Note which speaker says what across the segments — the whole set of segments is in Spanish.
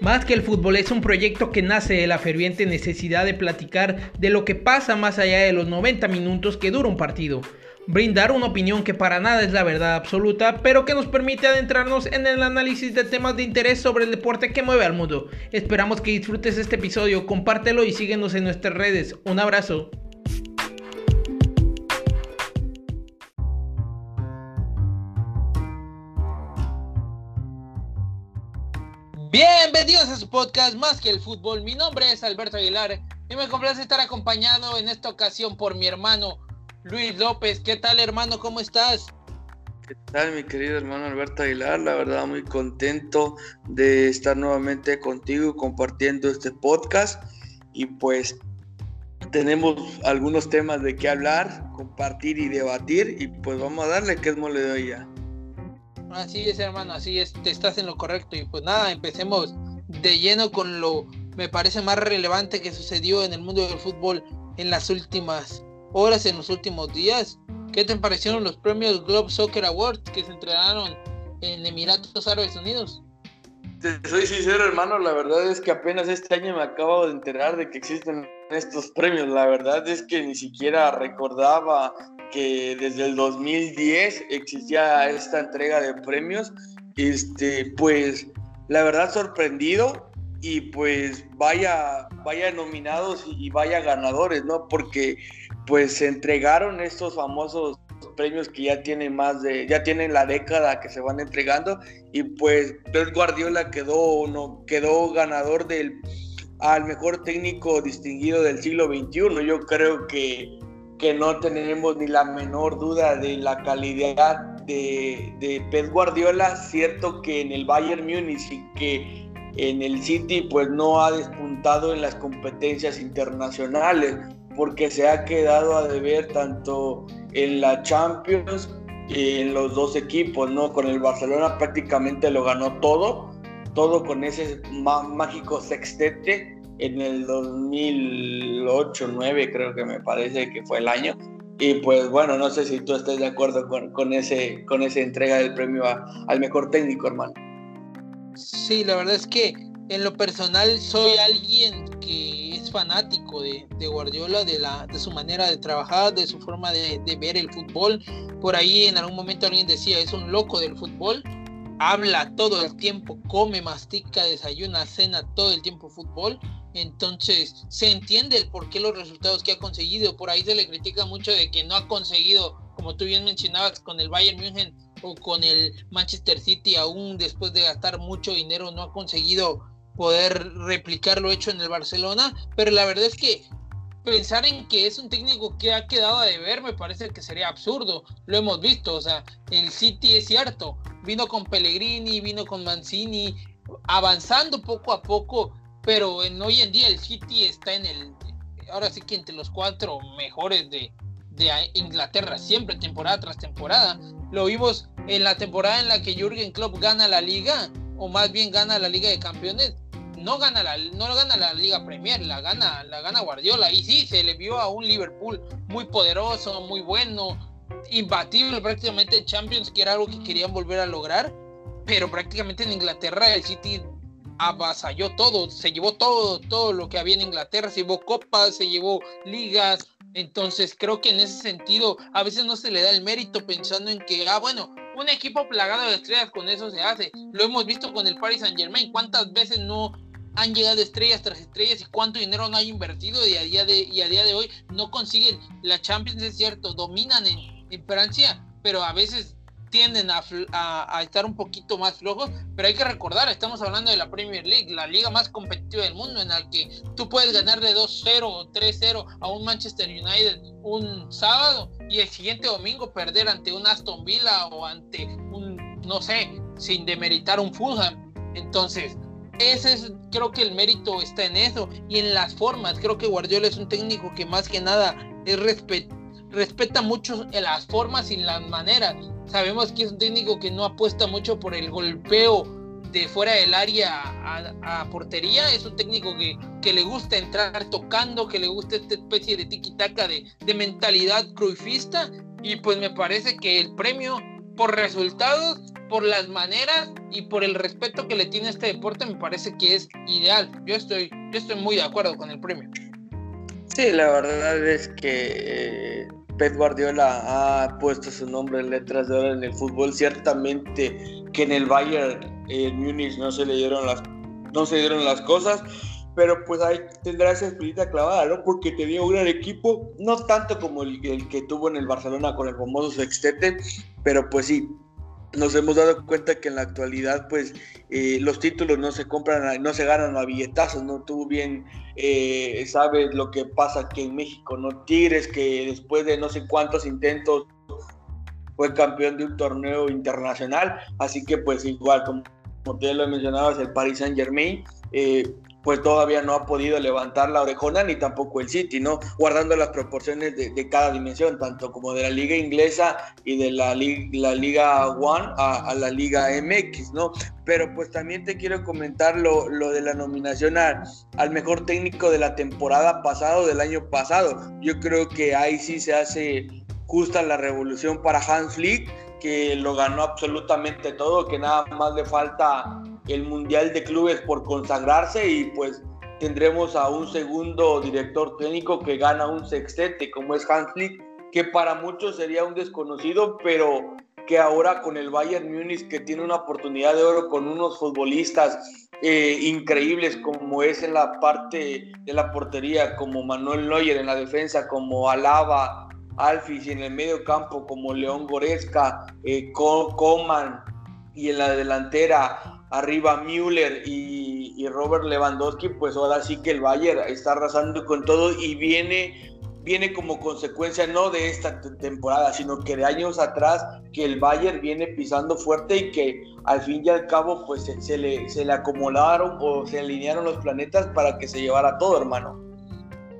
Speaker 1: Más que el fútbol es un proyecto que nace de la ferviente necesidad de platicar de lo que pasa más allá de los 90 minutos que dura un partido. Brindar una opinión que para nada es la verdad absoluta, pero que nos permite adentrarnos en el análisis de temas de interés sobre el deporte que mueve al mundo. Esperamos que disfrutes este episodio, compártelo y síguenos en nuestras redes. Un abrazo. Bienvenidos a su podcast Más que el fútbol. Mi nombre es Alberto Aguilar y me complace estar acompañado en esta ocasión por mi hermano Luis López. ¿Qué tal, hermano? ¿Cómo estás?
Speaker 2: ¿Qué tal, mi querido hermano Alberto Aguilar? La verdad, muy contento de estar nuevamente contigo compartiendo este podcast. Y pues tenemos algunos temas de qué hablar, compartir y debatir. Y pues vamos a darle que es mole de hoy ya.
Speaker 1: Así es, hermano, así es, te estás en lo correcto. Y pues nada, empecemos de lleno con lo, me parece más relevante que sucedió en el mundo del fútbol en las últimas horas, en los últimos días. ¿Qué te parecieron los premios Globe Soccer Awards que se entregaron en Emiratos Árabes Unidos?
Speaker 2: Te soy sincero, hermano, la verdad es que apenas este año me acabo de enterar de que existen estos premios. La verdad es que ni siquiera recordaba que desde el 2010 existía esta entrega de premios. Este, pues la verdad sorprendido y pues vaya, vaya nominados y vaya ganadores, ¿no? Porque pues se entregaron estos famosos premios que ya tienen más de, ya tienen la década que se van entregando y pues Pep Guardiola quedó, no, quedó ganador del al mejor técnico distinguido del siglo XXI. Yo creo que que no tenemos ni la menor duda de la calidad de, de Pep Guardiola. Cierto que en el Bayern Múnich y que en el City pues no ha despuntado en las competencias internacionales porque se ha quedado a deber tanto en la Champions y en los dos equipos, ¿no? Con el Barcelona prácticamente lo ganó todo, todo con ese mágico sextete en el 2008, 9 creo que me parece que fue el año. Y pues bueno, no sé si tú estás de acuerdo con, con ese, con esa entrega del premio al mejor técnico, hermano.
Speaker 1: Sí, la verdad es que en lo personal soy alguien que es fanático de, Guardiola, de, la, de su manera de trabajar, de su forma de ver el fútbol. Por ahí en algún momento alguien decía, es un loco del fútbol habla todo el tiempo, come, mastica, desayuna, cena todo el tiempo fútbol. Entonces se entiende el por qué los resultados que ha conseguido. Por ahí se le critica mucho de que no ha conseguido, como tú bien mencionabas, con el Bayern München o con el Manchester City, aún después de gastar mucho dinero, no ha conseguido poder replicar lo hecho en el Barcelona. Pero la verdad es que pensar en que es un técnico que ha quedado a deber me parece que sería absurdo. Lo hemos visto, o sea, el City es cierto, vino con Pellegrini, vino con Mancini, avanzando poco a poco, pero en, hoy en día el City está en el, ahora sí que entre los cuatro mejores de, de Inglaterra, siempre temporada tras temporada. Lo vimos en la temporada en la que Jürgen Klopp gana la liga, o más bien gana la Liga de Campeones, no gana la no gana la Liga Premier, la gana la gana Guardiola. Y sí se le vio a un Liverpool muy poderoso, muy bueno, imbatible prácticamente en Champions, que era algo que querían volver a lograr, pero prácticamente en Inglaterra el City avasalló todo, se llevó todo, todo lo que había en Inglaterra, se llevó copas, se llevó ligas, entonces creo que en ese sentido a veces no se le da el mérito pensando en que, ah, bueno, un equipo plagado de estrellas con eso se hace, lo hemos visto con el Paris Saint Germain, cuántas veces no han llegado estrellas tras estrellas y cuánto dinero no hay invertido y a día de, y a día de hoy no consiguen la Champions, es cierto, dominan en, en Francia, pero a veces tienden a, a, estar un poquito más flojos, pero hay que recordar, estamos hablando de la Premier League, la liga más competitiva del mundo, en la que tú puedes ganar de 2-0 o 3-0 a un Manchester United un sábado y el siguiente domingo perder ante un Aston Villa o ante un, no sé, sin demeritar un Fulham. Entonces, ese es, creo que el mérito está en eso y en las formas. Creo que Guardiola es un técnico que más que nada es respeta mucho las formas y las maneras. Sabemos que es un técnico que no apuesta mucho por el golpeo de fuera del área a, portería. Es un técnico que, que, le gusta entrar tocando, que le gusta esta especie de tiki-taka de, de mentalidad cruifista. Y pues me parece que el premio por resultados, por las maneras y por el respeto que le tiene este deporte, me parece que es ideal. Yo estoy, yo estoy muy de acuerdo con el premio.
Speaker 2: Sí, la verdad es que eh, Pep Guardiola ha puesto su nombre en letras de oro en el fútbol. Ciertamente que en el Bayern eh, Múnich no se le dieron las no se dieron las cosas, pero pues ahí tendrá esa espinita clavada, ¿no? Porque tenía un gran equipo, no tanto como el, el, que tuvo en el Barcelona con el famoso sextete, pero pues sí, nos hemos dado cuenta que en la actualidad pues eh, los títulos no se compran, no se ganan a billetazos, ¿no? Tú bien eh, sabes lo que pasa aquí en México, ¿no? Tigres que después de no sé cuántos intentos fue campeón de un torneo internacional, así que pues igual como, como te lo mencionabas, el Paris Saint Germain, eh, pues todavía no ha podido levantar la orejona ni tampoco el City, ¿no? Guardando las proporciones de, cada dimensión, tanto como de la liga inglesa y de la, Liga One a, la Liga MX, ¿no? Pero pues también te quiero comentar lo, lo de la nominación al mejor técnico de la temporada pasada o del año pasado. Yo creo que ahí sí se hace justa la revolución para Hans Flick, que lo ganó absolutamente todo, que nada más le falta el Mundial de Clubes por consagrarse y pues tendremos a un segundo director técnico que gana un sextete como es Hans Flick, que para muchos sería un desconocido, pero que ahora con el Bayern Múnich que tiene una oportunidad de oro con unos futbolistas eh, increíbles como es en la parte de la portería, como Manuel Neuer en la defensa, como Alaba, Alfis y en el medio campo como León Goresca, eh, Coman y en la delantera arriba Müller y, Robert Lewandowski, pues ahora sí que el Bayern está arrasando con todo y viene, viene como consecuencia no de esta temporada, sino que de años atrás que el Bayern viene pisando fuerte y que al fin y al cabo pues se, le, se le acomodaron o se alinearon los planetas para que se llevara todo, hermano.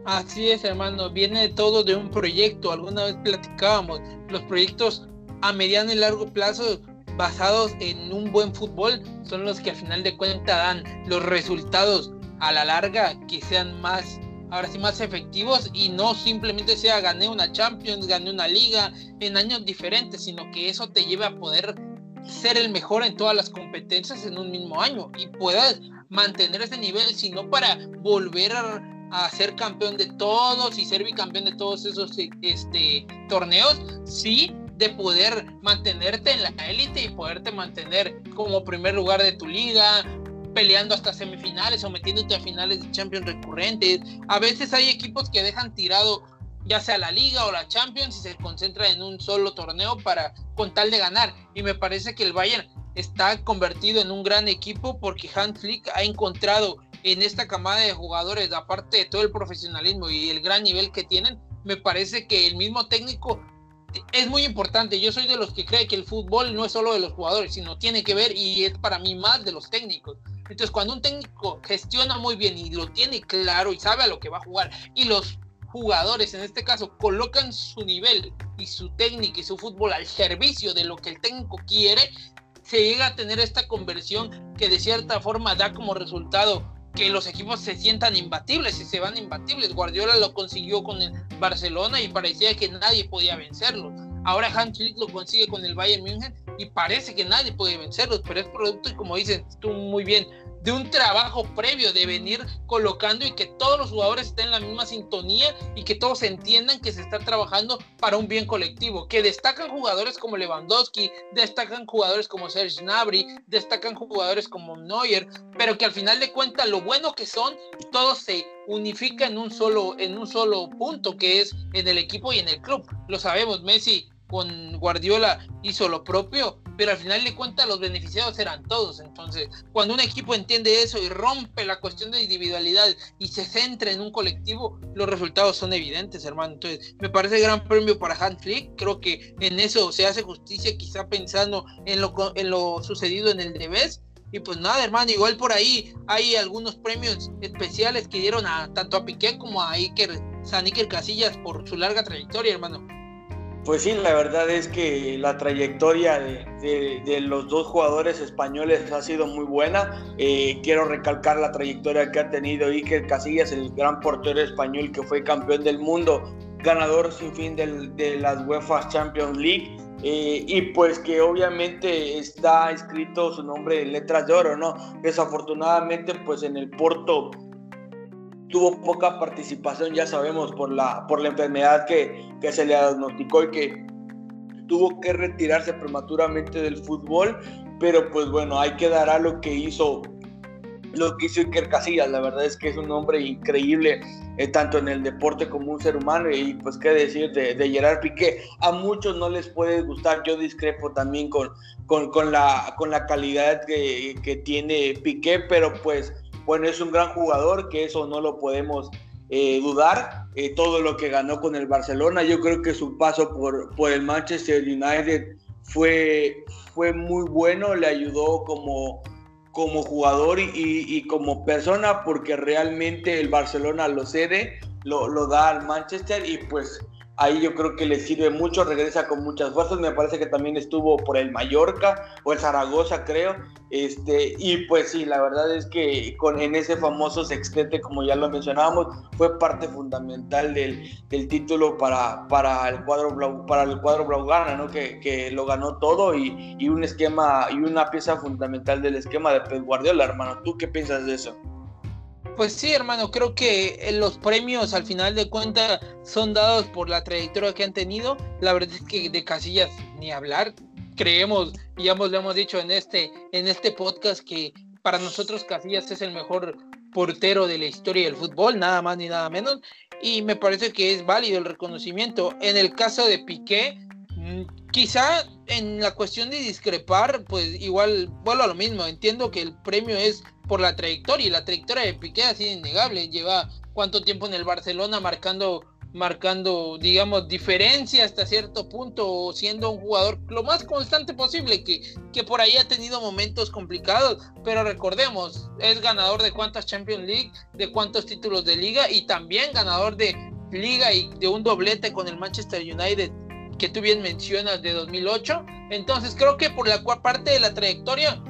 Speaker 1: Así es, hermano, viene todo de un proyecto, alguna vez platicábamos, los proyectos a mediano y largo plazo basados en un buen fútbol son los que al final de cuentas dan los resultados a la larga que sean más, ahora sí, más efectivos y no simplemente sea gané una Champions, gané una liga en años diferentes, sino que eso te lleve a poder ser el mejor en todas las competencias en un mismo año y puedas mantener ese nivel, sino para volver a, ser campeón de todos y ser bicampeón de todos esos este, torneos, sí, de poder mantenerte en la élite y poderte mantener como primer lugar de tu liga, peleando hasta semifinales o metiéndote a finales de Champions recurrentes. A veces hay equipos que dejan tirado ya sea la liga o la Champions y se concentran en un solo torneo para con tal de ganar. Y me parece que el Bayern está convertido en un gran equipo porque Hans Flick ha encontrado en esta camada de jugadores, aparte de todo el profesionalismo y el gran nivel que tienen, me parece que el mismo técnico es muy importante. Yo soy de los que cree que el fútbol no es solo de los jugadores, sino tiene que ver y es para mí más de los técnicos. Entonces, cuando un técnico gestiona muy bien y lo tiene claro y sabe a lo que va a jugar y los jugadores, en este caso, colocan su nivel y su técnica y su fútbol al servicio de lo que el técnico quiere, se llega a tener esta conversión que de cierta forma da como resultado que los equipos se sientan imbatibles y se van imbatibles. Guardiola lo consiguió con el Barcelona y parecía que nadie podía vencerlo. Ahora Hans Flick lo consigue con el Bayern München y parece que nadie puede vencerlos, pero es producto, y como dices tú muy bien, de un trabajo previo de venir colocando y que todos los jugadores estén en la misma sintonía y que todos entiendan que se está trabajando para un bien colectivo, que destacan jugadores como Lewandowski, destacan jugadores como Serge Gnabry, destacan jugadores como Neuer, pero que al final de cuentas lo bueno que son, todos se unifica en un solo en un solo punto que es en el equipo y en el club. Lo sabemos, Messi con Guardiola hizo lo propio, pero al final de cuentas los beneficiados eran todos. Entonces, cuando un equipo entiende eso y rompe la cuestión de individualidad y se centra en un colectivo, los resultados son evidentes, hermano. Entonces, me parece gran premio para Hans Flick. Creo que en eso se hace justicia, quizá pensando en lo, en lo sucedido en el Debes. Y pues nada, hermano, igual por ahí hay algunos premios especiales que dieron a tanto a Piqué como a Iker, San Iker Casillas por su larga trayectoria, hermano.
Speaker 2: Pues sí, la verdad es que la trayectoria de, los dos jugadores españoles ha sido muy buena. Eh, quiero recalcar la trayectoria que ha tenido Iker Casillas, el gran portero español que fue campeón del mundo, ganador sin fin de las UEFA Champions League, eh, y pues que obviamente está escrito su nombre en letras de oro, ¿no? Desafortunadamente pues en el Porto tuvo poca participación, ya sabemos, por la, por la enfermedad que, que se le diagnosticó y que tuvo que retirarse prematuramente del fútbol, pero pues bueno, hay que dar a lo que hizo lo que hizo Iker Casillas, la verdad es que es un hombre increíble, eh, tanto en el deporte como un ser humano, y pues qué decir de, de, Gerard Piqué, a muchos no les puede gustar, yo discrepo también con, con, con la, con la calidad que, que, tiene Piqué, pero pues bueno, es un gran jugador, que eso no lo podemos eh, dudar, eh, todo lo que ganó con el Barcelona, yo creo que su paso por, por el Manchester United fue, fue muy bueno, le ayudó como como jugador y, como persona porque realmente el Barcelona lo cede, lo, lo da al Manchester y pues ahí yo creo que le sirve mucho, regresa con muchas fuerzas, me parece que también estuvo por el Mallorca o el Zaragoza creo, este, y pues sí, la verdad es que con, en ese famoso sextete, como ya lo mencionábamos, fue parte fundamental del, del título para, para, el cuadro para el cuadro blaugrana, ¿no? que, que lo ganó todo y, y un esquema y una pieza fundamental del esquema de Pep Guardiola, hermano, ¿tú qué piensas de eso?
Speaker 1: Pues sí, hermano, creo que eh, los premios al final de cuentas son dados por la trayectoria que han tenido. La verdad es que de Casillas ni hablar. Creemos, y ya lo hemos dicho en este, en este podcast, que para nosotros Casillas es el mejor portero de la historia del fútbol, nada más ni nada menos. Y me parece que es válido el reconocimiento. En el caso de Piqué, mm, quizá en la cuestión de discrepar, pues igual vuelvo a lo mismo. Entiendo que el premio es por la trayectoria y la trayectoria de Piqué ha sido innegable. Lleva cuánto tiempo en el Barcelona marcando, marcando, digamos, diferencia hasta cierto punto, siendo un jugador lo más constante posible, que, que por ahí ha tenido momentos complicados, pero recordemos, es ganador de cuántas Champions League, de cuántos títulos de liga y también ganador de liga y de un doblete con el Manchester United que tú bien mencionas de 2008. Entonces creo que por la parte de la trayectoria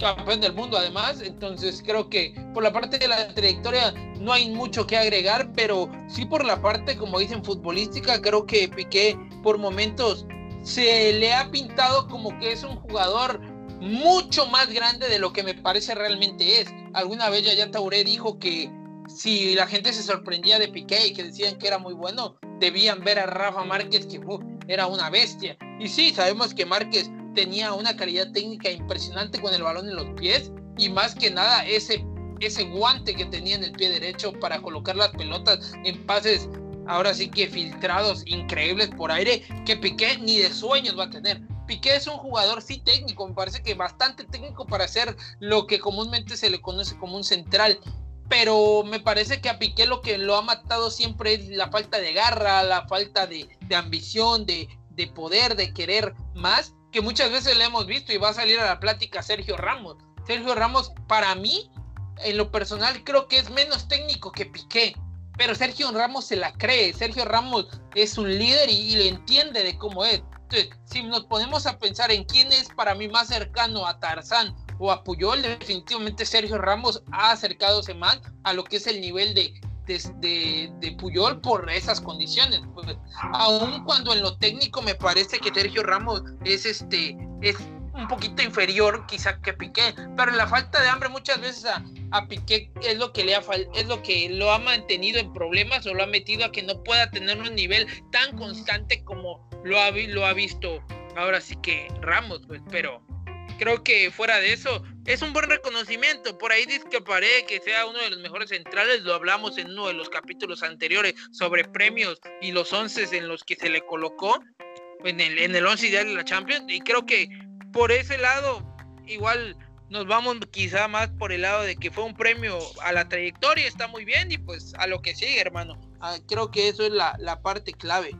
Speaker 1: campeón del mundo además, entonces creo que por la parte de la trayectoria no hay mucho que agregar, pero sí por la parte, como dicen, futbolística, creo que Piqué por momentos se le ha pintado como que es un jugador mucho más grande de lo que me parece realmente es. Alguna vez ya Tauré dijo que si la gente se sorprendía de Piqué y que decían que era muy bueno, debían ver a Rafa Márquez que era una bestia. Y sí, sabemos que Márquez tenía una calidad técnica impresionante con el balón en los pies y más que nada ese, ese guante que tenía en el pie derecho para colocar las pelotas en pases ahora sí que filtrados increíbles por aire que Piqué ni de sueños va a tener. Piqué es un jugador sí técnico, me parece que bastante técnico para ser lo que comúnmente se le conoce como un central, pero me parece que a Piqué lo que lo ha matado siempre es la falta de garra, la falta de, de ambición, de, de poder, de querer más que muchas veces le hemos visto y va a salir a la plática Sergio Ramos. Sergio Ramos, para mí, en lo personal, creo que es menos técnico que Piqué. Pero Sergio Ramos se la cree. Sergio Ramos es un líder y, le entiende de cómo es. Entonces, si nos ponemos a pensar en quién es para mí más cercano a Tarzán o a Puyol, definitivamente Sergio Ramos ha acercadose más a lo que es el nivel de, de, de, Puyol por esas condiciones. Pues, aun cuando en lo técnico me parece que Sergio Ramos es este es un poquito inferior quizá que Piqué, pero la falta de hambre muchas veces a, a Piqué es lo que le ha es lo que lo ha mantenido en problemas o lo ha metido a que no pueda tener un nivel tan constante como lo ha, lo ha visto ahora sí que Ramos, pues, pero creo que fuera de eso es un buen reconocimiento. Por ahí dice que paré que sea uno de los mejores centrales. Lo hablamos en uno de los capítulos anteriores sobre premios y los once en los que se le colocó en el, en el once ideal de la Champions. Y creo que por ese lado, igual nos vamos quizá más por el lado de que fue un premio a la trayectoria, está muy bien, y pues a lo que sigue, hermano. Ah, creo que eso es la, la parte clave.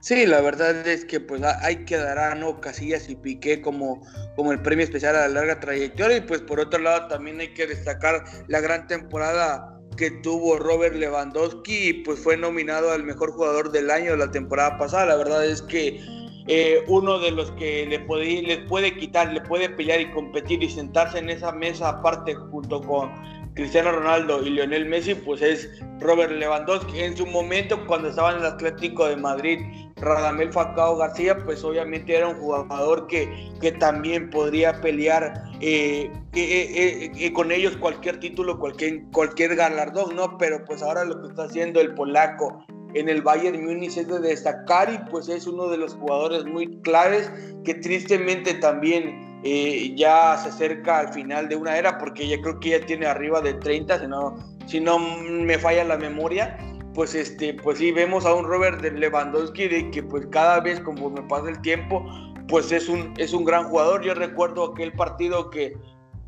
Speaker 2: Sí, la verdad es que pues hay que dar a no Casillas y Piqué como, como el premio especial a la larga trayectoria y pues por otro lado también hay que destacar la gran temporada que tuvo Robert Lewandowski y pues fue nominado al mejor jugador del año la temporada pasada. La verdad es que eh, uno de los que le puede, le puede quitar, le puede pelear y competir y sentarse en esa mesa aparte junto con Cristiano Ronaldo y Lionel Messi, pues es Robert Lewandowski. En su momento, cuando estaba en el Atlético de Madrid, Radamel Falcao García, pues obviamente era un jugador que, que también podría pelear eh, eh, eh, con ellos cualquier título, cualquier, cualquier galardón, ¿no? Pero pues ahora lo que está haciendo el polaco en el Bayern Múnich es de destacar y pues es uno de los jugadores muy claves que tristemente también ya se acerca al final de una era porque ya creo que ya tiene arriba de 30, si no, si no me falla la memoria pues este, pues sí, vemos a un Robert Lewandowski de que pues cada vez como me pasa el tiempo, pues es un, es un gran jugador. Yo recuerdo aquel partido que,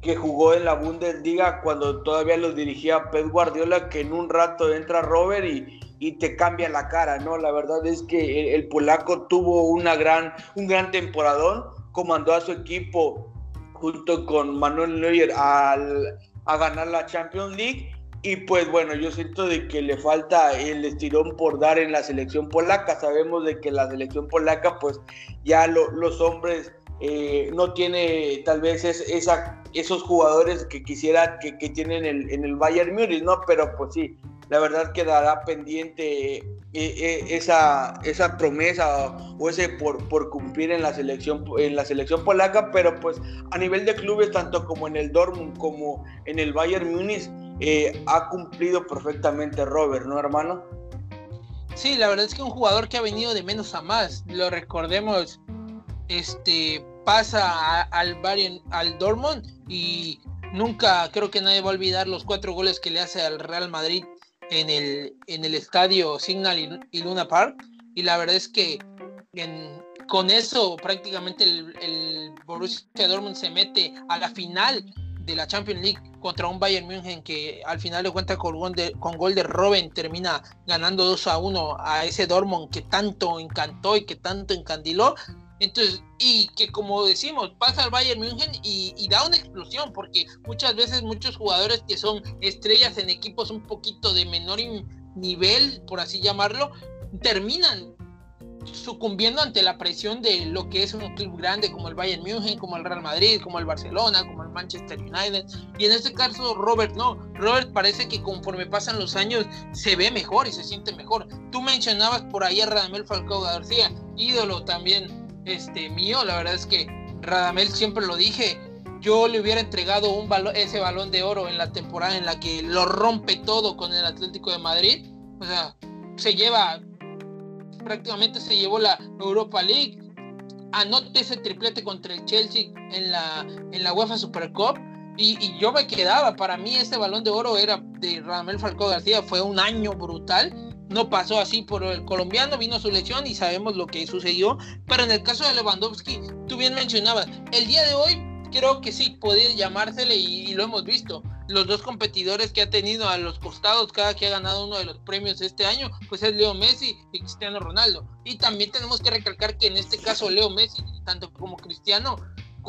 Speaker 2: que jugó en la Bundesliga cuando todavía lo dirigía Pep Guardiola, que en un rato entra Robert y, y te cambia la cara, ¿no? La verdad es que el, polaco tuvo una gran, un gran temporadón, comandó a su equipo junto con Manuel Neuer al, a ganar la Champions League y pues bueno, yo siento de que le falta el estirón por dar en la selección polaca. Sabemos de que la selección polaca, pues ya los hombres eh, no tiene tal vez esa, esos jugadores que quisiera que, que tienen el, en el Bayern Múnich, ¿no? Pero pues sí, la verdad quedará pendiente eh, eh, esa, esa promesa o ese por, por cumplir en la selección en la selección polaca, pero pues a nivel de clubes tanto como en el Dortmund como en el Bayern Múnich eh, ha cumplido perfectamente Robert, ¿no, hermano?
Speaker 1: Sí, la verdad es que un jugador que ha venido de menos a más, lo recordemos, este pasa al Bayern, al Dortmund y nunca creo que nadie va a olvidar los cuatro goles que le hace al Real Madrid en el, en el estadio Signal y, Luna Park. Y la verdad es que con eso prácticamente el, Borussia Dortmund se mete a la final de la Champions League contra un Bayern München que al final de cuentas con gol de, con gol de Robben termina ganando 2 a 1 a ese Dortmund que tanto encantó y que tanto encandiló. Entonces, y que como decimos, pasa al Bayern München y, da una explosión, porque muchas veces muchos jugadores que son estrellas en equipos un poquito de menor nivel, por así llamarlo, terminan sucumbiendo ante la presión de lo que es un club grande como el Bayern München, como el Real Madrid, como el Barcelona, como el Manchester United. Y en este caso Robert no. Robert parece que conforme pasan los años se ve mejor y se siente mejor. Tú mencionabas por ahí a Radamel Falcao García, ídolo también este mío. La verdad es que Radamel siempre lo dije. Yo le hubiera entregado un ese balón de oro en la temporada en la que lo rompe todo con el Atlético de Madrid. O sea, se lleva prácticamente se llevó la Europa League. Anote ese triplete contra el Chelsea en la, en la UEFA Super Cup. Y, yo me quedaba, para mí ese balón de oro era de Ramel Falcao García, fue un año brutal. No pasó así por el colombiano, vino su lesión y sabemos lo que sucedió. Pero en el caso de Lewandowski, tú bien mencionabas, el día de hoy creo que sí, podría llamársele y, lo hemos visto. Los dos competidores que ha tenido a los costados, cada que ha ganado uno de los premios este año, pues es Leo Messi y Cristiano Ronaldo. Y también tenemos que recalcar que en este caso Leo Messi, tanto como Cristiano,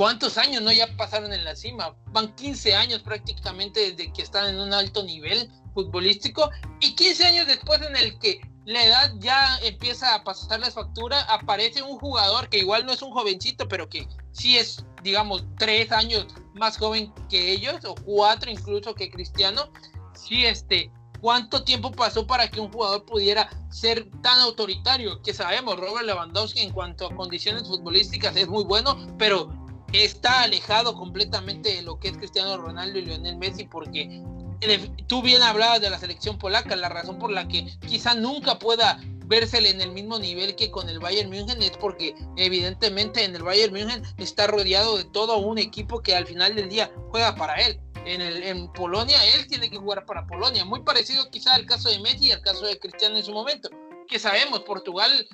Speaker 1: ¿cuántos años no ya pasaron en la cima? Van 15 años prácticamente desde que están en un alto nivel futbolístico y 15 años después en el que la edad ya empieza a pasarles factura, aparece un jugador que igual no es un jovencito, pero que sí es, digamos, tres años más joven que ellos, o cuatro incluso que Cristiano. Sí, este, ¿cuánto tiempo pasó para que un jugador pudiera ser tan autoritario? Que sabemos, Robert Lewandowski en cuanto a condiciones futbolísticas es muy bueno, pero está alejado completamente de lo que es Cristiano Ronaldo y Lionel Messi porque tú bien hablabas de la selección polaca, la razón por la que quizá nunca pueda vérsele en el mismo nivel que con el Bayern München es porque evidentemente en el Bayern München está rodeado de todo un equipo que al final del día juega para él. En, el, en Polonia él tiene que jugar para Polonia, muy parecido quizá al caso de Messi y al caso de Cristiano en su momento, que sabemos, Portugal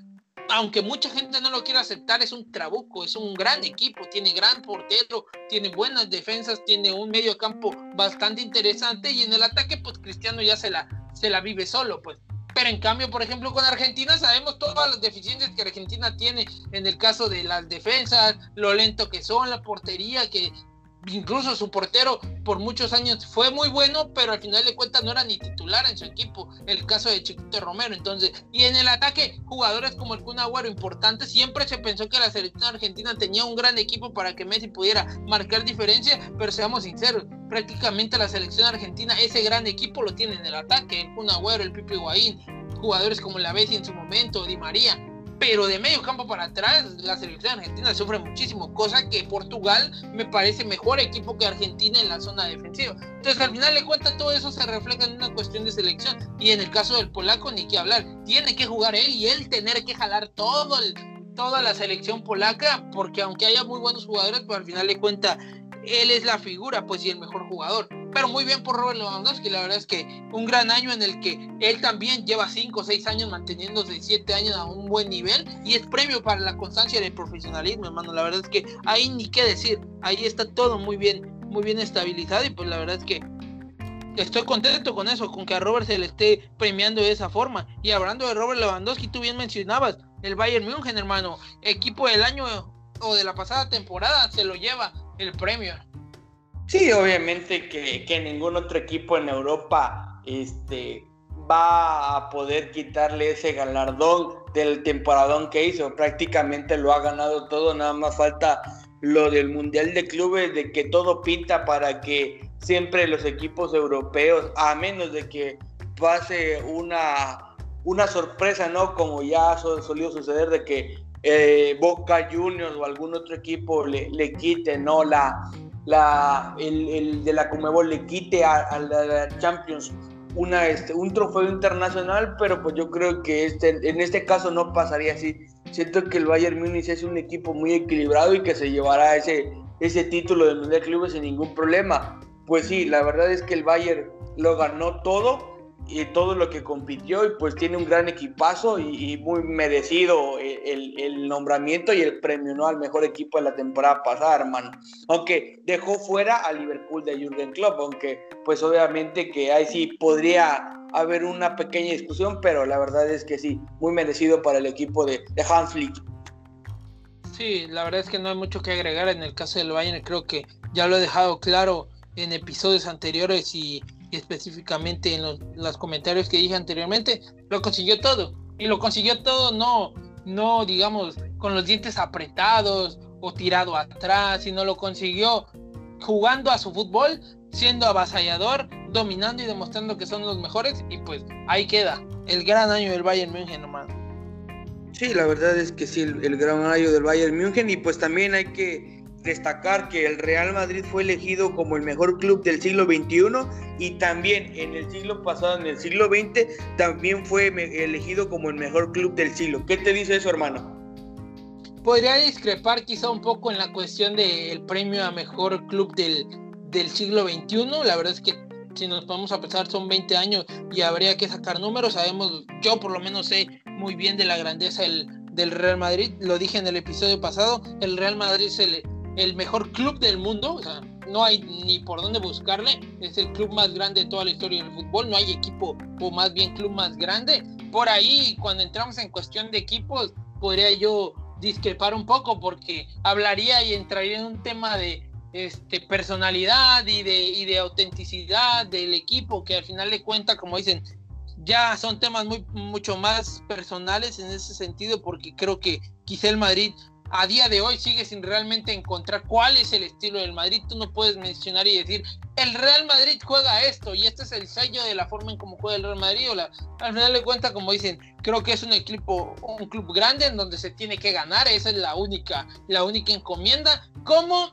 Speaker 1: aunque mucha gente no lo quiera aceptar, es un trabuco, es un gran equipo, tiene gran portero, tiene buenas defensas, tiene un medio campo bastante interesante y en el ataque, pues Cristiano ya se la, se la vive solo, pues. Pero en cambio, por ejemplo, con Argentina sabemos todas las deficiencias que Argentina tiene en el caso de las defensas, lo lento que son, la portería, que incluso su portero por muchos años fue muy bueno, pero al final de cuentas no era ni titular en su equipo, el caso de Chiquito Romero. Entonces, y en el ataque, jugadores como el Kun Agüero importantes, siempre se pensó que la selección argentina tenía un gran equipo para que Messi pudiera marcar diferencia, pero seamos sinceros, prácticamente la selección argentina, ese gran equipo lo tiene en el ataque, el Kun el Pipi Higuaín, jugadores como la Bessi en su momento, Di María, pero de medio campo para atrás la selección argentina sufre muchísimo, cosa que Portugal me parece mejor equipo que Argentina en la zona defensiva. Entonces al final de cuentas todo eso se refleja en una cuestión de selección y en el caso del polaco ni que hablar, tiene que jugar él y él tener que jalar todo toda la selección polaca, porque aunque haya muy buenos jugadores, pues al final de cuentas él es la figura, pues y el mejor jugador. Pero muy bien por Robert Lewandowski, la verdad es que un gran año en el que él también lleva 5 o 6 años manteniéndose 7 años a un buen nivel y es premio para la constancia del profesionalismo, hermano. La verdad es que ahí ni qué decir, ahí está todo muy bien, muy bien estabilizado y pues la verdad es que estoy contento con eso, con que a Robert se le esté premiando de esa forma. Y hablando de Robert Lewandowski, tú bien mencionabas el Bayern München, hermano, equipo del año o de la pasada temporada se lo lleva el premio.
Speaker 2: Sí, obviamente que, ningún otro equipo en Europa este, va a poder quitarle ese galardón del temporadón que hizo. Prácticamente lo ha ganado todo, nada más falta lo del Mundial de Clubes, de que todo pinta para que siempre los equipos europeos, a menos de que pase una, una sorpresa, ¿no? Como ya ha solido suceder de que eh, Boca Juniors o algún otro equipo le, le quite ¿no? la, la, el, de la Comebol le quite a, la Champions una, este, un trofeo internacional, pero pues yo creo que este, en este caso no pasaría así. Siento que el Bayern Múnich es un equipo muy equilibrado y que se llevará ese, ese título del Mundial de Clubes sin ningún problema. Pues sí, la verdad es que el Bayern lo ganó todo y todo lo que compitió y pues tiene un gran equipazo y, muy merecido el, nombramiento y el premio ¿no? al mejor equipo de la temporada pasada, hermano. Aunque dejó fuera a Liverpool de Jürgen Klopp, aunque pues obviamente que ahí sí podría haber una pequeña discusión, pero la verdad es que sí, muy merecido para el equipo de, de Hans Flick.
Speaker 1: Sí, la verdad es que no hay mucho que agregar en el caso del Bayern, creo que ya lo he dejado claro en episodios anteriores y específicamente en los, comentarios que dije anteriormente, lo consiguió todo. Y lo consiguió todo no, no digamos, con los dientes apretados o tirado atrás, sino lo consiguió jugando a su fútbol, siendo avasallador, dominando y demostrando que son los mejores. Y pues ahí queda el gran año del Bayern München nomás.
Speaker 2: Sí, la verdad es que sí, el, el gran año del Bayern München. Y pues también hay que destacar que el Real Madrid fue elegido como el mejor club del siglo XXI y también en el siglo pasado, en el siglo XX, también fue elegido como el mejor club del siglo. ¿Qué te dice eso, hermano?
Speaker 1: Podría discrepar quizá un poco en la cuestión del premio a mejor club del, del siglo XXI. La verdad es que si nos vamos a pensar son 20 años y habría que sacar números. Sabemos, yo por lo menos sé muy bien de la grandeza del, del Real Madrid. Lo dije en el episodio pasado, el Real Madrid se le el mejor club del mundo, o sea, no hay ni por dónde buscarle, es el club más grande de toda la historia del fútbol, no hay equipo o más bien club más grande. Por ahí, cuando entramos en cuestión de equipos, podría yo discrepar un poco porque hablaría y entraría en un tema de este, personalidad y de, y de autenticidad del equipo, que al final de cuentas, como dicen, ya son temas muy, mucho más personales en ese sentido, porque creo que quizá el Madrid a día de hoy sigue sin realmente encontrar cuál es el estilo del Madrid. Tú no puedes mencionar y decir, el Real Madrid juega esto y este es el sello de la forma en cómo juega el Real Madrid. O al final de cuentas, como dicen, creo que es un equipo, un club grande en donde se tiene que ganar. Esa es la única, la única encomienda. Como,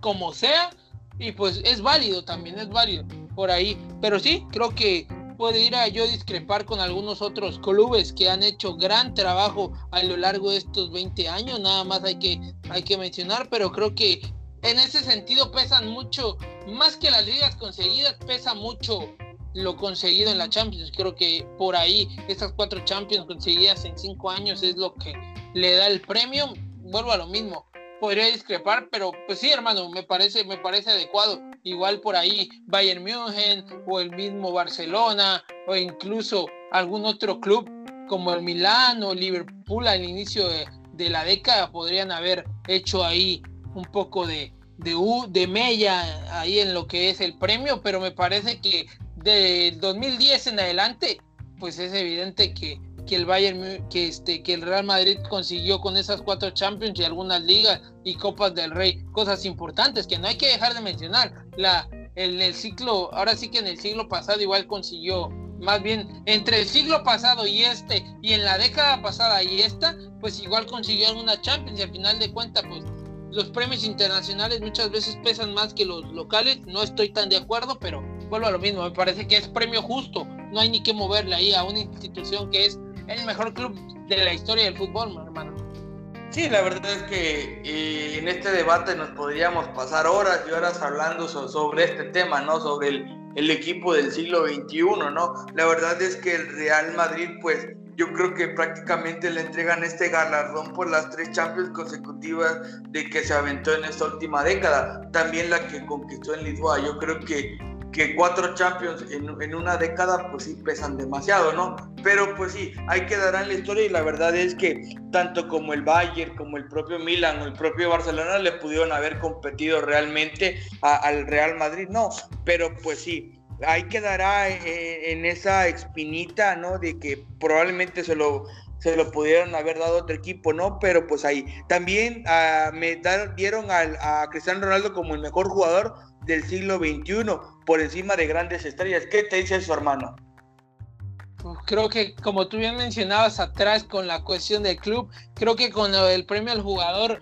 Speaker 1: como sea. Y pues es válido también, es válido por ahí. Pero sí, creo que puede ir a yo discrepar con algunos otros clubes que han hecho gran trabajo a lo largo de estos 20 años, nada más hay que, hay que mencionar, pero creo que en ese sentido pesan mucho, más que las ligas conseguidas, pesa mucho lo conseguido en la Champions. Creo que por ahí esas cuatro Champions conseguidas en cinco años es lo que le da el premio. Vuelvo a lo mismo, podría discrepar, pero pues sí, hermano, me parece, me parece adecuado igual por ahí Bayern München o el mismo Barcelona o incluso algún otro club como el Milán o Liverpool al inicio de, la década podrían haber hecho ahí un poco de, de, U, de Mella ahí en lo que es el premio, pero me parece que del 2010 en adelante, pues es evidente que, que el Bayern, que este, que el Real Madrid consiguió con esas cuatro Champions y algunas ligas y Copas del Rey, cosas importantes que no hay que dejar de mencionar. La, en el ciclo, ahora sí que en el siglo pasado igual consiguió, más bien entre el siglo pasado y este, y en la década pasada y esta, pues igual consiguió alguna Champions y al final de cuentas, pues los premios internacionales muchas veces pesan más que los locales, no estoy tan de acuerdo, pero vuelvo a lo mismo, me parece que es premio justo, no hay ni que moverle ahí a una institución que es el mejor club de la historia del fútbol, hermano.
Speaker 2: Sí, la verdad es que eh, en este debate nos podríamos pasar horas y horas hablando sobre este tema, ¿no? Sobre el, equipo del siglo XXI, ¿no? La verdad es que el Real Madrid, pues yo creo que prácticamente le entregan este galardón por las tres Champions consecutivas de que se aventó en esta última década. También la que conquistó en Lisboa. Yo creo que, que cuatro Champions en, en, una década, pues sí pesan demasiado, ¿no? Pero pues sí, hay que dar en la historia y la verdad es que tanto como el Bayern, como el propio Milan o el propio Barcelona le pudieron haber competido realmente al Real Madrid, no. Pero pues sí, ahí quedará eh, en, esa espinita, ¿no? De que probablemente se lo, se lo pudieran haber dado otro equipo, ¿no? Pero pues ahí. También uh, me dieron a Cristiano Ronaldo como el mejor jugador del siglo XXI, por encima de grandes estrellas. ¿Qué te dice su hermano?
Speaker 1: Creo que como tú bien mencionabas atrás con la cuestión del club, creo que con el premio al jugador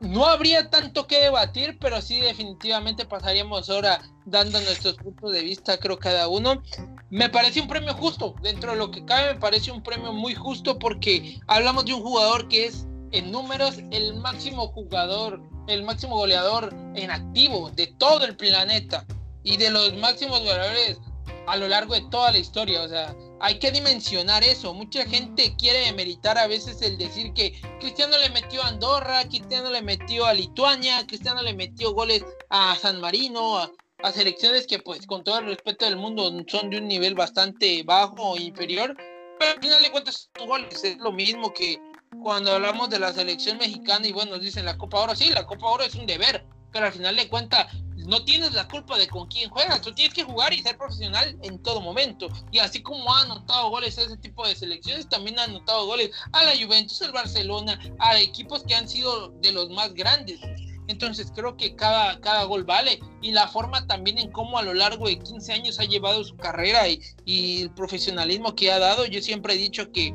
Speaker 1: no habría tanto que debatir, pero sí definitivamente pasaríamos ahora dando nuestros puntos de vista, creo cada uno. Me parece un premio justo, dentro de lo que cabe me parece un premio muy justo porque hablamos de un jugador que es en números el máximo jugador, el máximo goleador en activo de todo el planeta y de los máximos goleadores a lo largo de toda la historia. O sea, hay que dimensionar eso. Mucha gente quiere demeritar a veces el decir que Cristiano le metió a Andorra, Cristiano le metió a Lituania, Cristiano le metió goles a San Marino, a, selecciones que pues con todo el respeto del mundo son de un nivel bastante bajo o inferior. Pero al final de cuentas goles. Es lo mismo que cuando hablamos de la selección mexicana y bueno, dicen la Copa Oro. Sí, la Copa Oro es un deber, pero al final de cuentas no tienes la culpa de con quién juegas, tú tienes que jugar y ser profesional en todo momento. Y así como ha anotado goles a ese tipo de selecciones, también ha anotado goles a la Juventus, al Barcelona, a equipos que han sido de los más grandes. Entonces creo que cada, cada gol vale y la forma también en cómo a lo largo de 15 años ha llevado su carrera y, y el profesionalismo que ha dado. Yo siempre he dicho que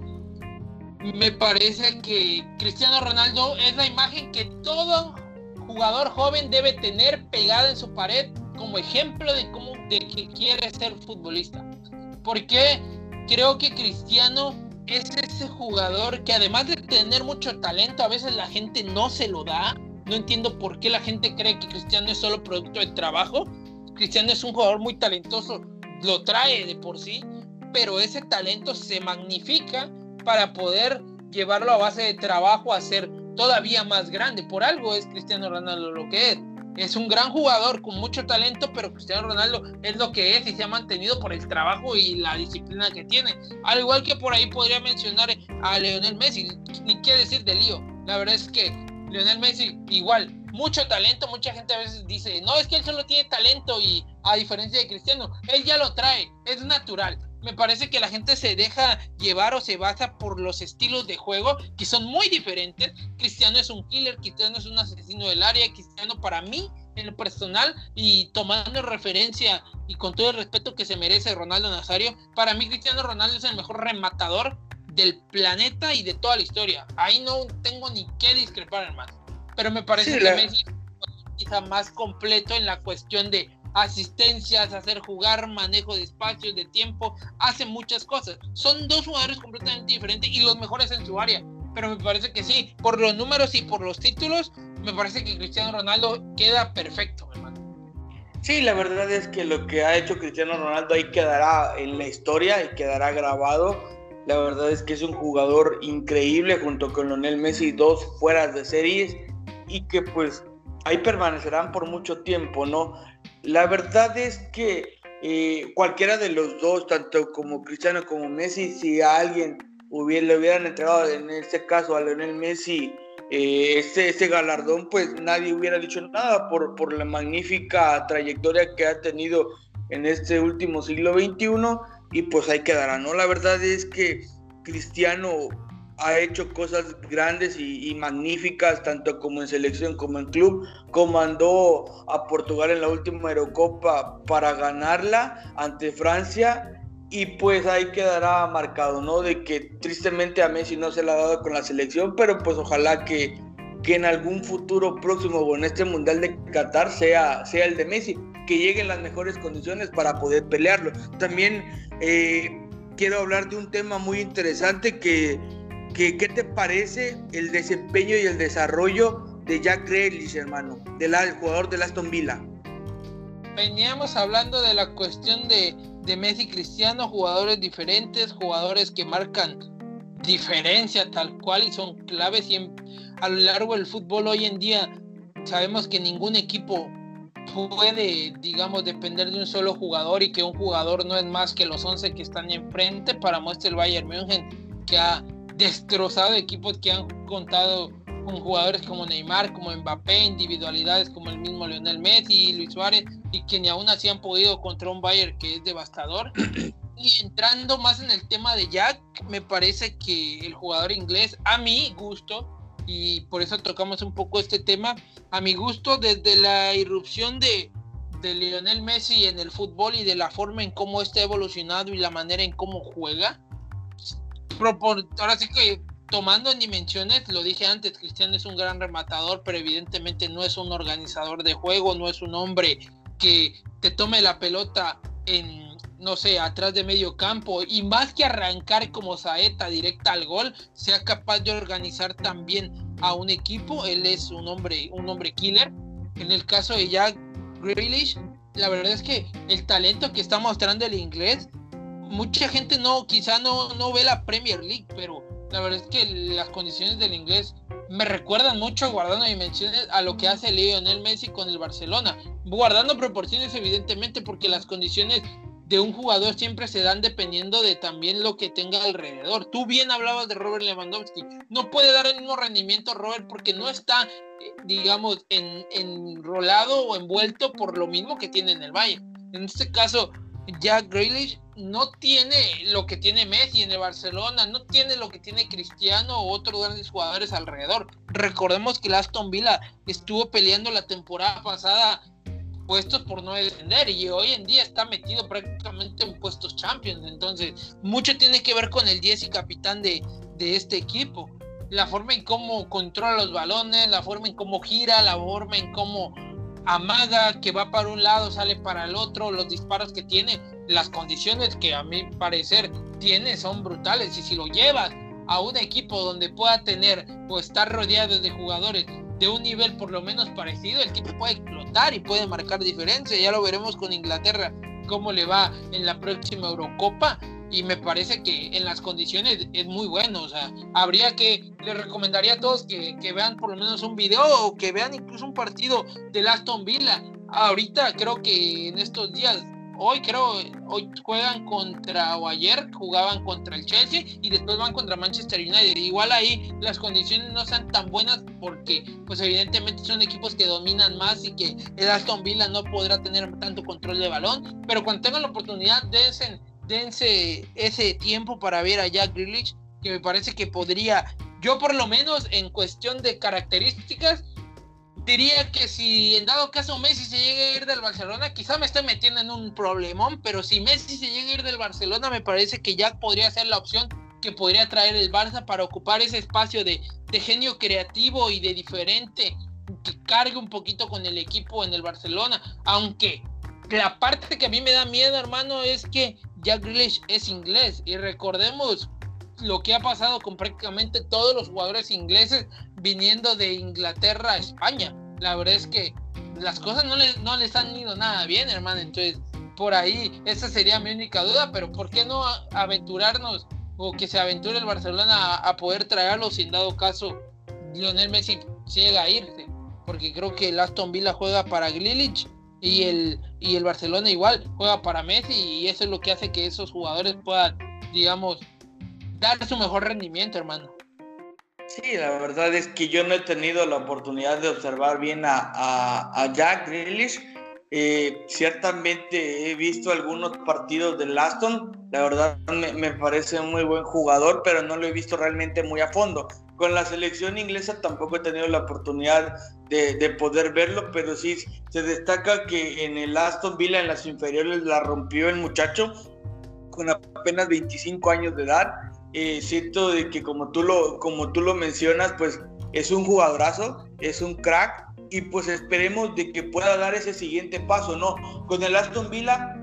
Speaker 1: me parece que Cristiano Ronaldo es la imagen que todo jugador joven debe tener pegada en su pared como ejemplo de cómo de que quiere ser futbolista. Porque creo que Cristiano es ese jugador que además de tener mucho talento, a veces la gente no se lo da. No entiendo por qué la gente cree que Cristiano es solo producto de trabajo. Cristiano es un jugador muy talentoso, lo trae de por sí, pero ese talento se magnifica para poder llevarlo a base de trabajo a ser todavía más grande. Por algo es Cristiano Ronaldo lo que es. Es un gran jugador con mucho talento, pero Cristiano Ronaldo es lo que es y se ha mantenido por el trabajo y la disciplina que tiene. Al igual que por ahí podría mencionar a Leonel Messi, ni qué decir de Lío. La verdad es que Leonel Messi igual, mucho talento, mucha gente a veces dice, no, es que él solo tiene talento y a diferencia de Cristiano, él ya lo trae, es natural me parece que la gente se deja llevar o se basa por los estilos de juego que son muy diferentes. Cristiano es un killer, Cristiano es un asesino del área, Cristiano para mí, en lo personal, y tomando referencia y con todo el respeto que se merece Ronaldo Nazario, para mí Cristiano Ronaldo es el mejor rematador del planeta y de toda la historia. Ahí no tengo ni qué discrepar, hermano. Pero me parece que Messi es quizá más completo en la cuestión de asistencias, hacer jugar, manejo de espacios, de tiempo, hace muchas cosas. Son dos jugadores completamente diferentes y los mejores en su área. Pero me parece que sí, por los números y por los títulos, me parece que Cristiano Ronaldo queda perfecto, hermano.
Speaker 2: Sí, la verdad es que lo que ha hecho Cristiano Ronaldo ahí quedará en la historia y quedará grabado. La verdad es que es un jugador increíble junto con Lionel Messi, dos fueras de series y que pues ahí permanecerán por mucho tiempo, ¿no? La verdad es que eh, cualquiera de los dos, tanto como Cristiano como Messi, si a alguien hubiera, le hubieran entregado en este caso a Lionel Messi eh, ese, ese, galardón, pues nadie hubiera dicho nada por, por la magnífica trayectoria que ha tenido en este último siglo XXI y pues ahí quedará, ¿no? La verdad es que Cristiano ha hecho cosas grandes y, magníficas, tanto como en selección como en club. Comandó a Portugal en la última Eurocopa para ganarla ante Francia. Y pues ahí quedará marcado, ¿no? De que tristemente a Messi no se le ha dado con la selección, pero pues ojalá que, que en algún futuro próximo o en este Mundial de Qatar sea, sea el de Messi, que lleguen las mejores condiciones para poder pelearlo. También eh, quiero hablar de un tema muy interesante que ¿Qué, te parece el desempeño y el desarrollo de Jack Grealish, hermano, del jugador de Aston Villa?
Speaker 1: Veníamos hablando de la cuestión de, Messi Cristiano, jugadores diferentes, jugadores que marcan diferencia tal cual y son claves y a lo largo del fútbol hoy en día sabemos que ningún equipo puede, digamos, depender de un solo jugador y que un jugador no es más que los 11 que están enfrente. Para muestra el Bayern München, que ha destrozado equipos que han contado con jugadores como Neymar, como Mbappé, individualidades como el mismo Lionel Messi y Luis Suárez, y que ni aún así han podido contra un Bayern que es devastador. Y entrando más en el tema de Jack, me parece que el jugador inglés, a mi gusto, y por eso tocamos un poco este tema, a mi gusto, desde la irrupción de, de Lionel Messi en el fútbol y de la forma en cómo está evolucionado y la manera en cómo juega, ahora sí que tomando en dimensiones, lo dije antes, Cristiano es un gran rematador, pero evidentemente no es un organizador de juego, no es un hombre que te tome la pelota en, no sé, atrás de medio campo y más que arrancar como saeta directa al gol, sea capaz de organizar también a un equipo. Él es un hombre, un hombre killer. En el caso de Jack Grealish, la verdad es que el talento que está mostrando el inglés mucha gente no, quizá no, no ve la Premier League, pero la verdad es que las condiciones del inglés me recuerdan mucho, guardando dimensiones, a lo que hace Lionel Messi con el Barcelona. Guardando proporciones, evidentemente, porque las condiciones de un jugador siempre se dan dependiendo de también lo que tenga alrededor. Tú bien hablabas de Robert Lewandowski. No puede dar el mismo rendimiento Robert porque no está, eh, digamos, en, enrolado o envuelto por lo mismo que tiene en el Bayern. En este caso, Jack Grealish no tiene lo que tiene Messi en el Barcelona, no tiene lo que tiene Cristiano o otros grandes jugadores alrededor. Recordemos que el Aston Villa estuvo peleando la temporada pasada puestos por no descender y hoy en día está metido prácticamente en puestos Champions. Entonces, mucho tiene que ver con el 10 y capitán de, de este equipo. La forma en cómo controla los balones, la forma en cómo gira, la forma en cómo amaga, que va para un lado, sale para el otro, los disparos que tiene, las condiciones que a mi parecer tiene son brutales y si lo llevas a un equipo donde pueda tener o estar rodeado de jugadores de un nivel por lo menos parecido, el equipo puede explotar y puede marcar diferencia. Ya lo veremos con Inglaterra cómo le va en la próxima Eurocopa y me parece que en las condiciones es muy bueno. O sea, habría que, le recomendaría a todos que, que vean por lo menos un video o que vean incluso un partido del Aston Villa. Ahorita creo que en estos días, hoy creo, hoy juegan contra, o ayer jugaban contra el Chelsea y después van contra Manchester United. Igual ahí las condiciones no sean tan buenas porque pues evidentemente son equipos que dominan más y que el Aston Villa no podrá tener tanto control de balón. Pero cuando tengan la oportunidad, dense dense ese tiempo para ver a Jack Grealish, que me parece que podría, yo por lo menos en cuestión de características, diría que si en dado caso Messi se llega a ir del Barcelona, quizá me estoy metiendo en un problemón, pero si Messi se llega a ir del Barcelona, me parece que Jack podría ser la opción que podría traer el Barça para ocupar ese espacio de, de genio creativo y de diferente que cargue un poquito con el equipo en el Barcelona, aunque la parte que a mí me da miedo, hermano, es que Jack Grealish es inglés y recordemos lo que ha pasado con prácticamente todos los jugadores ingleses viniendo de Inglaterra a España. La verdad es que las cosas no les, no les han ido nada bien, hermano. Entonces, por ahí, esa sería mi única duda, pero ¿por qué no aventurarnos o que se aventure el Barcelona a, poder traerlo sin dado caso Lionel Messi llega a irse? Porque creo que el Aston Villa juega para Grealish y el, y el Barcelona igual juega para Messi y eso es lo que hace que esos jugadores puedan, digamos, dar su mejor rendimiento, hermano.
Speaker 2: Sí, la verdad es que yo no he tenido la oportunidad de observar bien a, a, Jack Grealish. Eh, ciertamente he visto algunos partidos del Aston, la verdad me, me, parece un muy buen jugador, pero no lo he visto realmente muy a fondo. Con la selección inglesa tampoco he tenido la oportunidad de, de poder verlo, pero sí se destaca que en el Aston Villa en las inferiores la rompió el muchacho con apenas 25 años de edad eh, siento de que como tú, lo, como tú lo mencionas, pues es un jugadorazo, es un crack y pues esperemos de que pueda dar ese siguiente paso, ¿no? Con el Aston Villa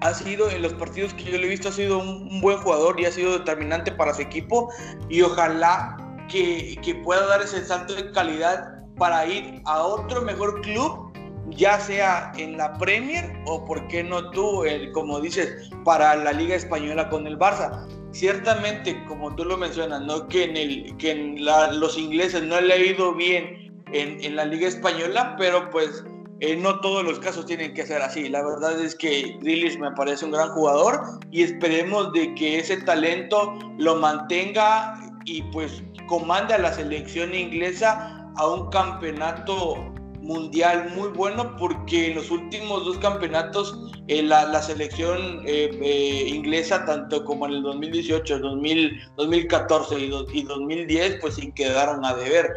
Speaker 2: ha sido, en los partidos que yo le he visto, ha sido un, buen jugador y ha sido determinante para su equipo y ojalá que, que pueda dar ese salto de calidad para ir a otro mejor club ya sea en la Premier o, por qué no tú, el, como dices, para la Liga Española con el Barça ciertamente, como tú lo mencionas, ¿no? que en, el, que los ingleses no le ha ido bien en, la Liga Española, pero pues eh, no todos los casos tienen que ser así. La verdad es que Grealish me parece un gran jugador y esperemos de que ese talento lo mantenga y pues comande a la selección inglesa a un campeonato mundial muy bueno porque en los últimos dos campeonatos eh, la, selección eh, eh, inglesa, tanto como en el 2018, 2014 y, y, 2010, pues sí quedaron a deber.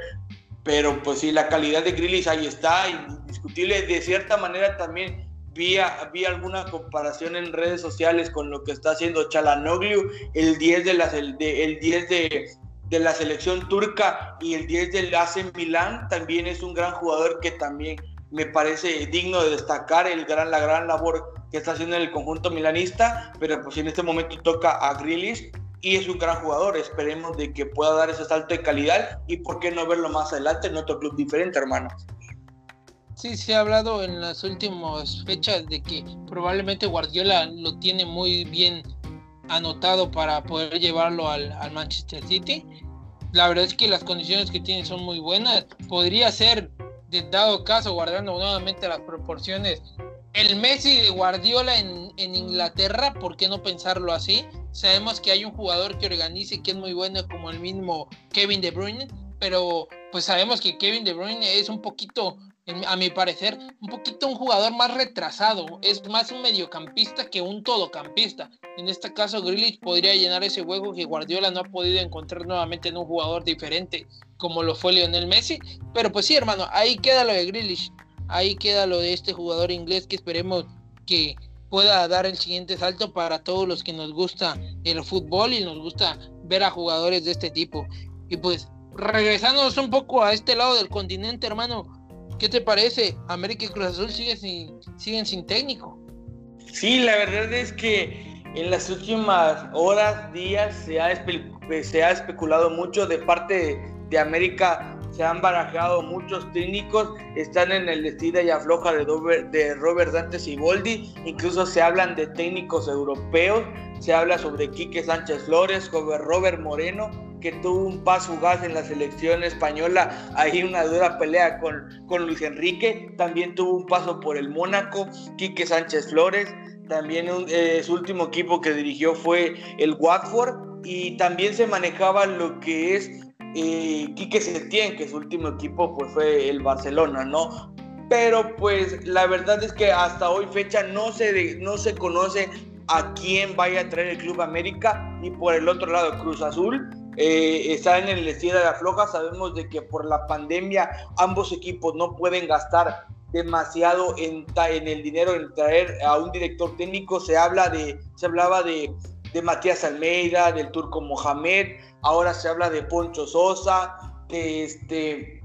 Speaker 2: Pero pues sí, la calidad de Grealish ahí está, indiscutible. De cierta manera también vi, vi alguna comparación en redes sociales con lo que está haciendo Chalanoglu, el 10 de, las, el, el 10 de, de la selección turca y el 10 del AC Milán también es un gran jugador que también me parece digno de destacar el gran, la gran labor que está haciendo en el conjunto milanista, pero pues en este momento toca a Grealish y es un gran jugador, esperemos de que pueda dar ese salto de calidad y por qué no verlo más adelante en otro club diferente, hermano.
Speaker 1: Sí, se ha hablado en las últimas fechas de que probablemente Guardiola lo tiene muy bien anotado para poder llevarlo al, Manchester City. La verdad es que las condiciones que tiene son muy buenas. Podría ser, de dado caso, guardando nuevamente las proporciones, el Messi de Guardiola en, en Inglaterra, ¿por qué no pensarlo así? Sabemos que hay un jugador que organice que es muy bueno como el mismo Kevin De Bruyne, pero pues sabemos que Kevin De Bruyne es un poquito a mi parecer, un poquito un jugador más retrasado. Es más un mediocampista que un todocampista. En este caso, Grealish podría llenar ese hueco que Guardiola no ha podido encontrar nuevamente en un jugador diferente como lo fue Lionel Messi. Pero pues sí, hermano, ahí queda lo de Grealish. Ahí queda lo de este jugador inglés que esperemos que pueda dar el siguiente salto para todos los que nos gusta el fútbol y nos gusta ver a jugadores de este tipo. Y pues regresándonos un poco a este lado del continente, hermano, ¿Qué te parece? América y Cruz Azul siguen sin, técnico.
Speaker 2: Sí, la verdad es que en las últimas horas, días, se ha especulado mucho de parte de, América. Se han barajado muchos técnicos, están en el estilo y afloja de, de Robert Dante Siboldi, incluso se hablan de técnicos europeos, se habla sobre Quique Sánchez Flores, sobre Robert Moreno, que tuvo un paso gas en la selección española, ahí una dura pelea con, con Luis Enrique, también tuvo un paso por el Mónaco, Quique Sánchez Flores, también eh, su último equipo que dirigió fue el Watford. Y también se manejaba lo que es eh, Quique Setién, que su último equipo pues, fue el Barcelona, ¿no? Pero pues la verdad es que hasta hoy fecha no se, no se conoce a quién vaya a traer el Club América y por el otro lado Cruz Azul eh, está en el estilo de la floja. Sabemos de que por la pandemia ambos equipos no pueden gastar demasiado en, en el dinero en traer a un director técnico. Se habla de, se hablaba de, de Matías Almeida, del turco Mohamed, ahora se habla de Poncho Sosa, de este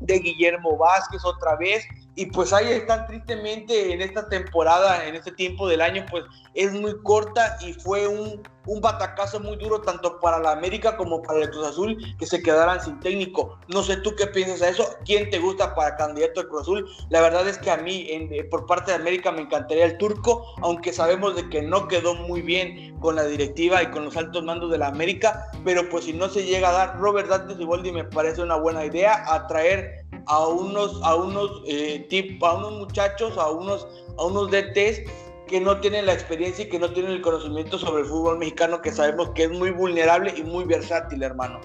Speaker 2: de Guillermo Vázquez otra vez y pues ahí están tristemente en esta temporada, en este tiempo del año, pues es muy corta y fue un, un batacazo muy duro tanto para la América como para el Cruz Azul que se quedaran sin técnico. No sé tú qué piensas de eso, quién te gusta para candidato al Cruz Azul. La verdad es que a mí en, por parte de América me encantaría el turco, aunque sabemos de que no quedó muy bien con la directiva y con los altos mandos de la América, pero pues si no se llega a dar, Robert Dantes y Boldi me parece una buena idea, atraer a unos, a unos, eh, tip, a unos muchachos, a unos, a unos DTs que no tienen la experiencia y que no tienen el conocimiento sobre el fútbol mexicano, que sabemos que es muy vulnerable y muy versátil, hermano.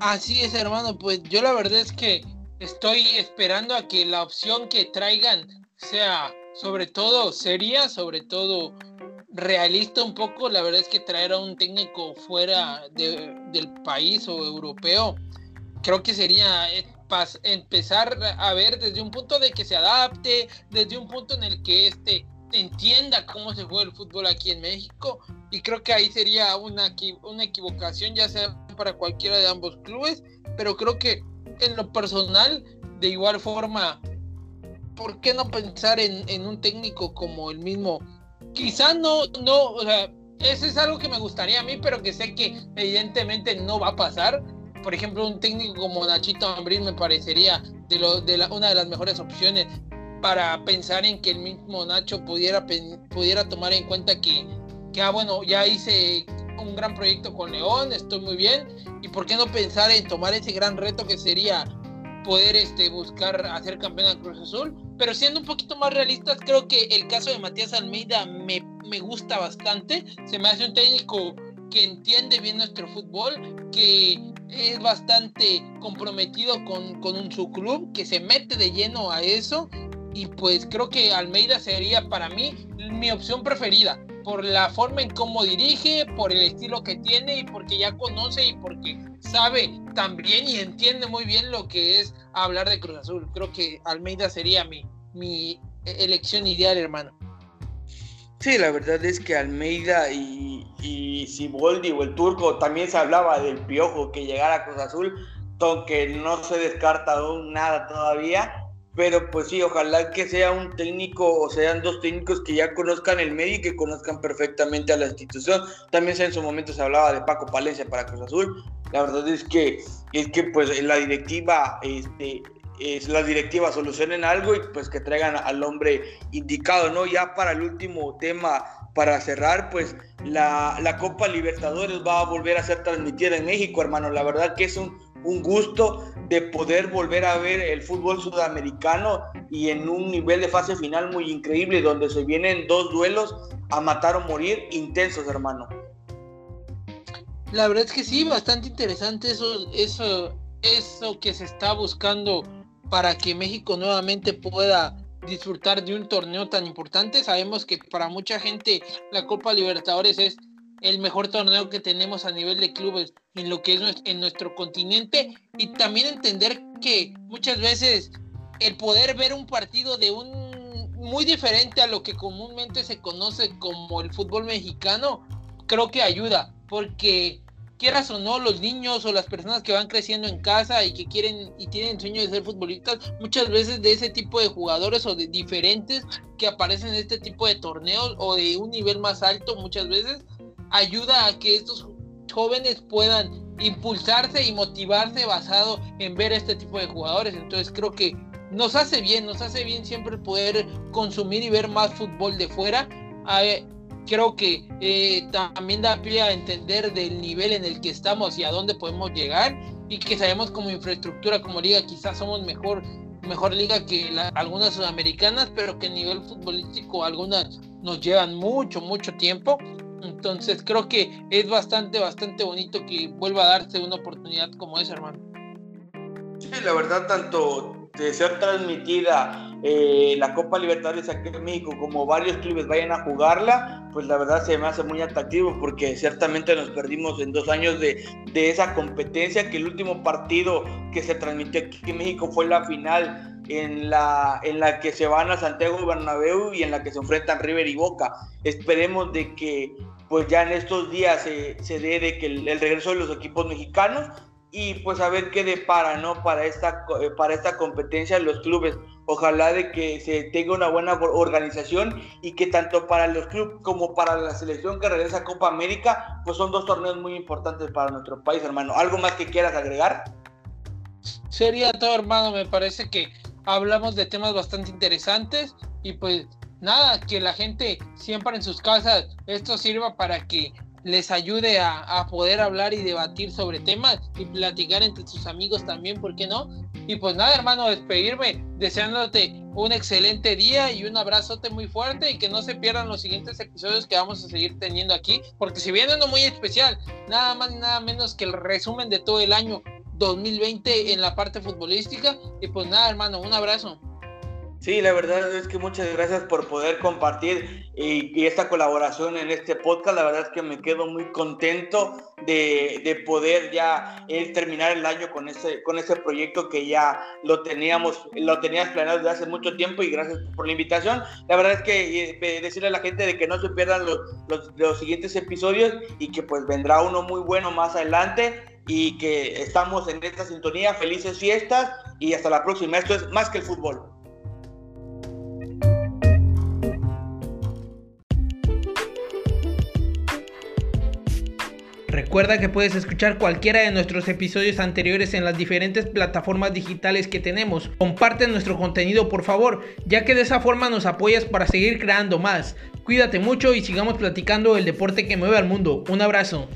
Speaker 1: Así es, hermano. Pues yo la verdad es que estoy esperando a que la opción que traigan sea sobre todo sería, sobre todo realista un poco. La verdad es que traer a un técnico fuera del país o europeo, creo que sería eh, empezar a ver desde un punto de que se adapte, desde un punto en el que este entienda cómo se juega el fútbol aquí en México y creo que ahí sería una, una equivocación ya sea para cualquiera de ambos clubes, pero creo que en lo personal, de igual forma, ¿por qué no pensar en, un técnico como el mismo? Quizá no, no, o sea, eso es algo que me gustaría a mí, pero que sé que evidentemente no va a pasar. Por ejemplo, un técnico como Nachito Ambril me parecería de, una de las mejores opciones para pensar en que el mismo Nacho pudiera, pudiera tomar en cuenta que, que, ah, bueno, ya hice un gran proyecto con León, estoy muy bien, y por qué no pensar en tomar ese gran reto que sería poder este, buscar hacer campeón a Cruz Azul, pero siendo un poquito más realistas, creo que el caso de Matías Almeida me, me gusta bastante, se me hace un técnico que entiende bien nuestro fútbol, que es bastante comprometido con, con su club, que se mete de lleno a eso y pues creo que Almeida sería para mí mi opción preferida por la forma en cómo dirige, por el estilo que tiene y porque ya conoce y porque sabe también y entiende muy bien lo que es hablar de Cruz Azul. Creo que Almeida sería mi, mi elección ideal, hermano.
Speaker 2: Sí, la verdad es que Almeida y, y Siboldi o el turco también se hablaba del piojo que llegara a Cruz Azul, aunque no se descarta nada todavía pero pues sí, ojalá que sea un técnico o sean dos técnicos que ya conozcan el medio y que conozcan perfectamente a la institución. También en su momento se hablaba de Paco Palencia para Cruz Azul. La verdad es que, es que pues la directiva, este, es, las directivas solucionen algo y pues que traigan al hombre indicado, ¿no? Ya para el último tema, para cerrar, pues la, la Copa Libertadores va a volver a ser transmitida en México, hermano. La verdad que es un un gusto de poder volver a ver el fútbol sudamericano y en un nivel de fase final muy increíble donde se vienen dos duelos a matar o morir intensos, hermano.
Speaker 1: La verdad es que sí, bastante interesante eso, eso, eso que se está buscando para que México nuevamente pueda disfrutar de un torneo tan importante. Sabemos que para mucha gente la Copa Libertadores es el mejor torneo que tenemos a nivel de clubes en lo que es en nuestro continente y también entender que muchas veces el poder ver un partido de un muy diferente a lo que comúnmente se conoce como el fútbol mexicano creo que ayuda porque quieras o no los niños o las personas que van creciendo en casa y que quieren y tienen sueño de ser futbolistas muchas veces de ese tipo de jugadores o de diferentes que aparecen en este tipo de torneos o de un nivel más alto muchas veces ayuda a que estos jóvenes puedan impulsarse y motivarse basado en ver este tipo de jugadores. Entonces creo que nos hace bien, nos hace bien siempre poder consumir y ver más fútbol de fuera. Creo que eh, también da pie a entender del nivel en el que estamos y a dónde podemos llegar y que sabemos como infraestructura, como liga, quizás somos mejor, mejor liga que algunas sudamericanas, pero que a nivel futbolístico algunas nos llevan mucho, mucho tiempo entonces creo que es bastante, bastante bonito que vuelva a darse una oportunidad como esa, hermano.
Speaker 2: Sí, la verdad, tanto ser transmitida eh, la Copa Libertadores aquí en México como varios clubes vayan a jugarla, pues la verdad se me hace muy atractivo porque ciertamente nos perdimos en dos años de, de esa competencia, que el último partido que se transmitió aquí en México fue la final en la, en la que se van a Santiago Bernabéu y en la que se enfrentan River y Boca. Esperemos de que pues ya en estos días se, se dé de que el, regreso de los equipos mexicanos y pues a ver qué depara, ¿no? Para esta, para esta competencia los clubes. Ojalá de que se tenga una buena organización y que tanto para los clubes como para la selección que regresa a Copa América, pues son dos torneos muy importantes para nuestro país, hermano. ¿Algo más que quieras agregar?
Speaker 1: Sería todo, hermano. Me parece que hablamos de temas bastante interesantes y pues nada, que la gente siempre en sus casas esto sirva para que les ayude a, poder hablar y debatir sobre temas y platicar entre sus amigos también, ¿por qué no? Y pues nada, hermano, despedirme deseándote un excelente día y un abrazote muy fuerte y que no se pierdan los siguientes episodios que vamos a seguir teniendo aquí, porque si viene uno muy especial, nada más nada menos que el resumen de todo el año 2020 en la parte futbolística. Y pues nada, hermano, un abrazo.
Speaker 2: Sí, la verdad es que muchas gracias por poder compartir y, esta colaboración en este podcast. La verdad es que me quedo muy contento de, poder ya eh, terminar el año con ese, con ese proyecto que ya lo teníamos, lo tenías planeado desde hace mucho tiempo y gracias por la invitación. La verdad es que eh, decirle a la gente de que no se pierdan los, los siguientes episodios y que pues vendrá uno muy bueno más adelante y que estamos en esta sintonía. Felices fiestas y hasta la próxima. Esto es más que el fútbol.
Speaker 1: Recuerda que puedes escuchar cualquiera de nuestros episodios anteriores en las diferentes plataformas digitales que tenemos. Comparte nuestro contenido por favor, ya que de esa forma nos apoyas para seguir creando más. Cuídate mucho y sigamos platicando el deporte que mueve al mundo. Un abrazo.